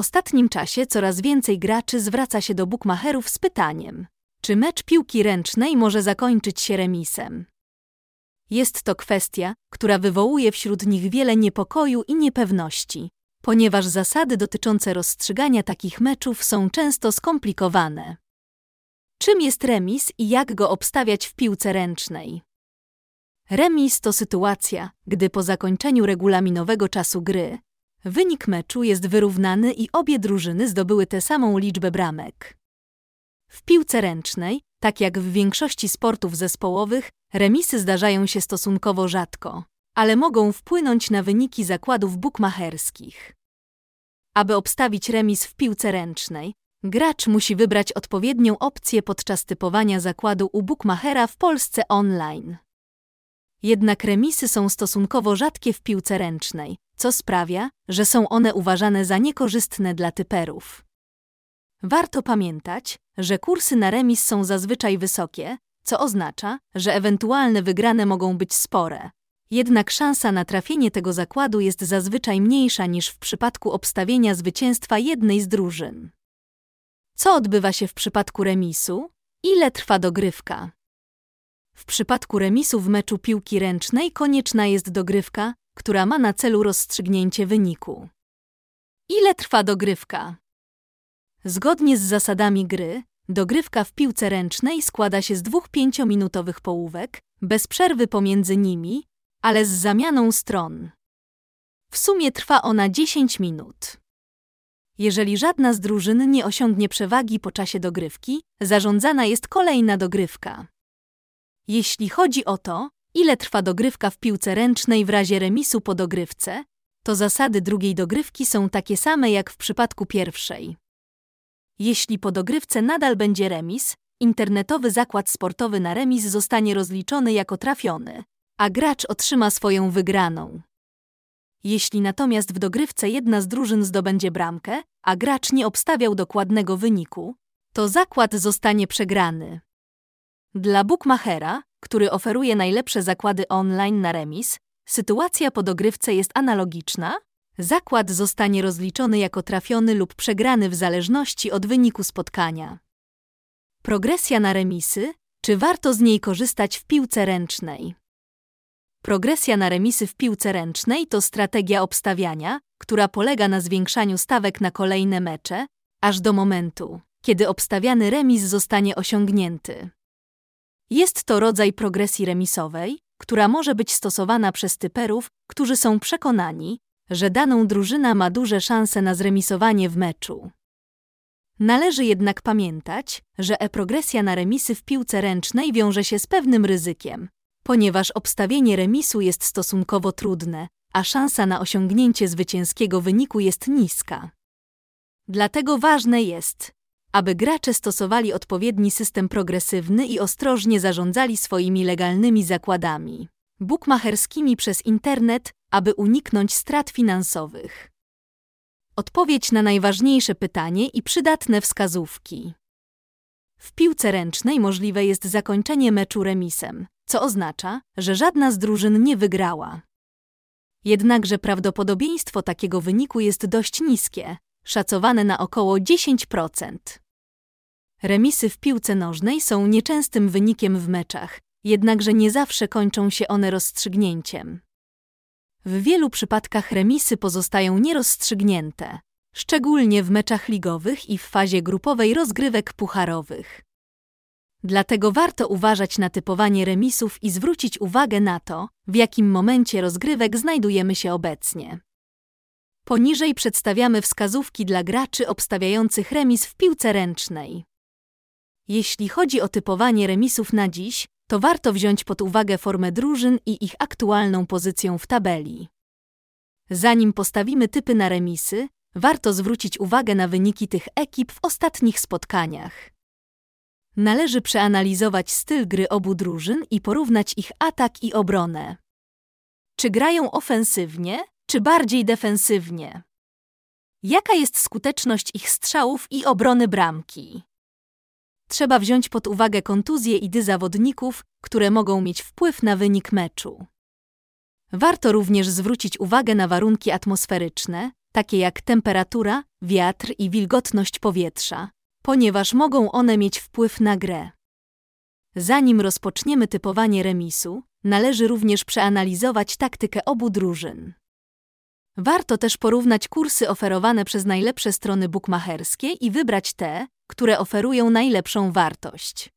ostatnim czasie coraz więcej graczy zwraca się do bukmacherów z pytaniem, czy mecz piłki ręcznej może zakończyć się remisem. Jest to kwestia, która wywołuje wśród nich wiele niepokoju i niepewności, ponieważ zasady dotyczące rozstrzygania takich meczów są często skomplikowane. Czym jest remis i jak go obstawiać w piłce ręcznej? Remis to sytuacja, gdy po zakończeniu regulaminowego czasu gry wynik meczu jest wyrównany i obie drużyny zdobyły tę samą liczbę bramek. W piłce ręcznej, tak jak w większości sportów zespołowych, remisy zdarzają się stosunkowo rzadko, ale mogą wpłynąć na wyniki zakładów bukmacherskich. Aby obstawić remis w piłce ręcznej, gracz musi wybrać odpowiednią opcję podczas typowania zakładu u bukmachera w Polsce online. Jednak remisy są stosunkowo rzadkie w piłce ręcznej, co sprawia, że są one uważane za niekorzystne dla typerów. Warto pamiętać, że kursy na remis są zazwyczaj wysokie, co oznacza, że ewentualne wygrane mogą być spore. Jednak szansa na trafienie tego zakładu jest zazwyczaj mniejsza niż w przypadku obstawienia zwycięstwa jednej z drużyn. Co odbywa się w przypadku remisu? Ile trwa dogrywka? W przypadku remisu w meczu piłki ręcznej konieczna jest dogrywka, która ma na celu rozstrzygnięcie wyniku. Ile trwa dogrywka? Zgodnie z zasadami gry, dogrywka w piłce ręcznej składa się z dwóch pięciominutowych połówek, bez przerwy pomiędzy nimi, ale z zamianą stron. W sumie trwa ona 10 minut. Jeżeli żadna z drużyn nie osiągnie przewagi po czasie dogrywki, zarządzana jest kolejna dogrywka. Jeśli chodzi o to, ile trwa dogrywka w piłce ręcznej w razie remisu po dogrywce, to zasady drugiej dogrywki są takie same jak w przypadku pierwszej. Jeśli po dogrywce nadal będzie remis, internetowy zakład sportowy na remis zostanie rozliczony jako trafiony, a gracz otrzyma swoją wygraną. Jeśli natomiast w dogrywce jedna z drużyn zdobędzie bramkę, a gracz nie obstawiał dokładnego wyniku, to zakład zostanie przegrany. Dla bookmachera, który oferuje najlepsze zakłady online na remis, sytuacja po dogrywce jest analogiczna. Zakład zostanie rozliczony jako trafiony lub przegrany w zależności od wyniku spotkania. Progresja na remisy, czy warto z niej korzystać w piłce ręcznej? Progresja na remisy w piłce ręcznej to strategia obstawiania, która polega na zwiększaniu stawek na kolejne mecze, aż do momentu, kiedy obstawiany remis zostanie osiągnięty. Jest to rodzaj progresji remisowej, która może być stosowana przez typerów, którzy są przekonani, że daną drużyna ma duże szanse na zremisowanie w meczu. Należy jednak pamiętać, że e-progresja na remisy w piłce ręcznej wiąże się z pewnym ryzykiem, ponieważ obstawienie remisu jest stosunkowo trudne, a szansa na osiągnięcie zwycięskiego wyniku jest niska. Dlatego ważne jest, aby gracze stosowali odpowiedni system progresywny i ostrożnie zarządzali swoimi legalnymi zakładami bukmacherskimi przez internet, aby uniknąć strat finansowych. Odpowiedź na najważniejsze pytanie i przydatne wskazówki. W piłce ręcznej możliwe jest zakończenie meczu remisem, co oznacza, że żadna z drużyn nie wygrała. Jednakże prawdopodobieństwo takiego wyniku jest dość niskie, szacowane na około 10%. Remisy w piłce nożnej są nieczęstym wynikiem w meczach, jednakże nie zawsze kończą się one rozstrzygnięciem. W wielu przypadkach remisy pozostają nierozstrzygnięte, szczególnie w meczach ligowych i w fazie grupowej rozgrywek pucharowych. Dlatego warto uważać na typowanie remisów i zwrócić uwagę na to, w jakim momencie rozgrywek znajdujemy się obecnie. Poniżej przedstawiamy wskazówki dla graczy obstawiających remis w piłce ręcznej. Jeśli chodzi o typowanie remisów na dziś, to warto wziąć pod uwagę formę drużyn i ich aktualną pozycję w tabeli. Zanim postawimy typy na remisy, warto zwrócić uwagę na wyniki tych ekip w ostatnich spotkaniach. Należy przeanalizować styl gry obu drużyn i porównać ich atak i obronę. Czy grają ofensywnie, czy bardziej defensywnie? Jaka jest skuteczność ich strzałów i obrony bramki? Trzeba wziąć pod uwagę kontuzje i dy zawodników, które mogą mieć wpływ na wynik meczu. Warto również zwrócić uwagę na warunki atmosferyczne, takie jak temperatura, wiatr i wilgotność powietrza, ponieważ mogą one mieć wpływ na grę. Zanim rozpoczniemy typowanie remisu, należy również przeanalizować taktykę obu drużyn. Warto też porównać kursy oferowane przez najlepsze strony bukmacherskie i wybrać te, które oferują najlepszą wartość.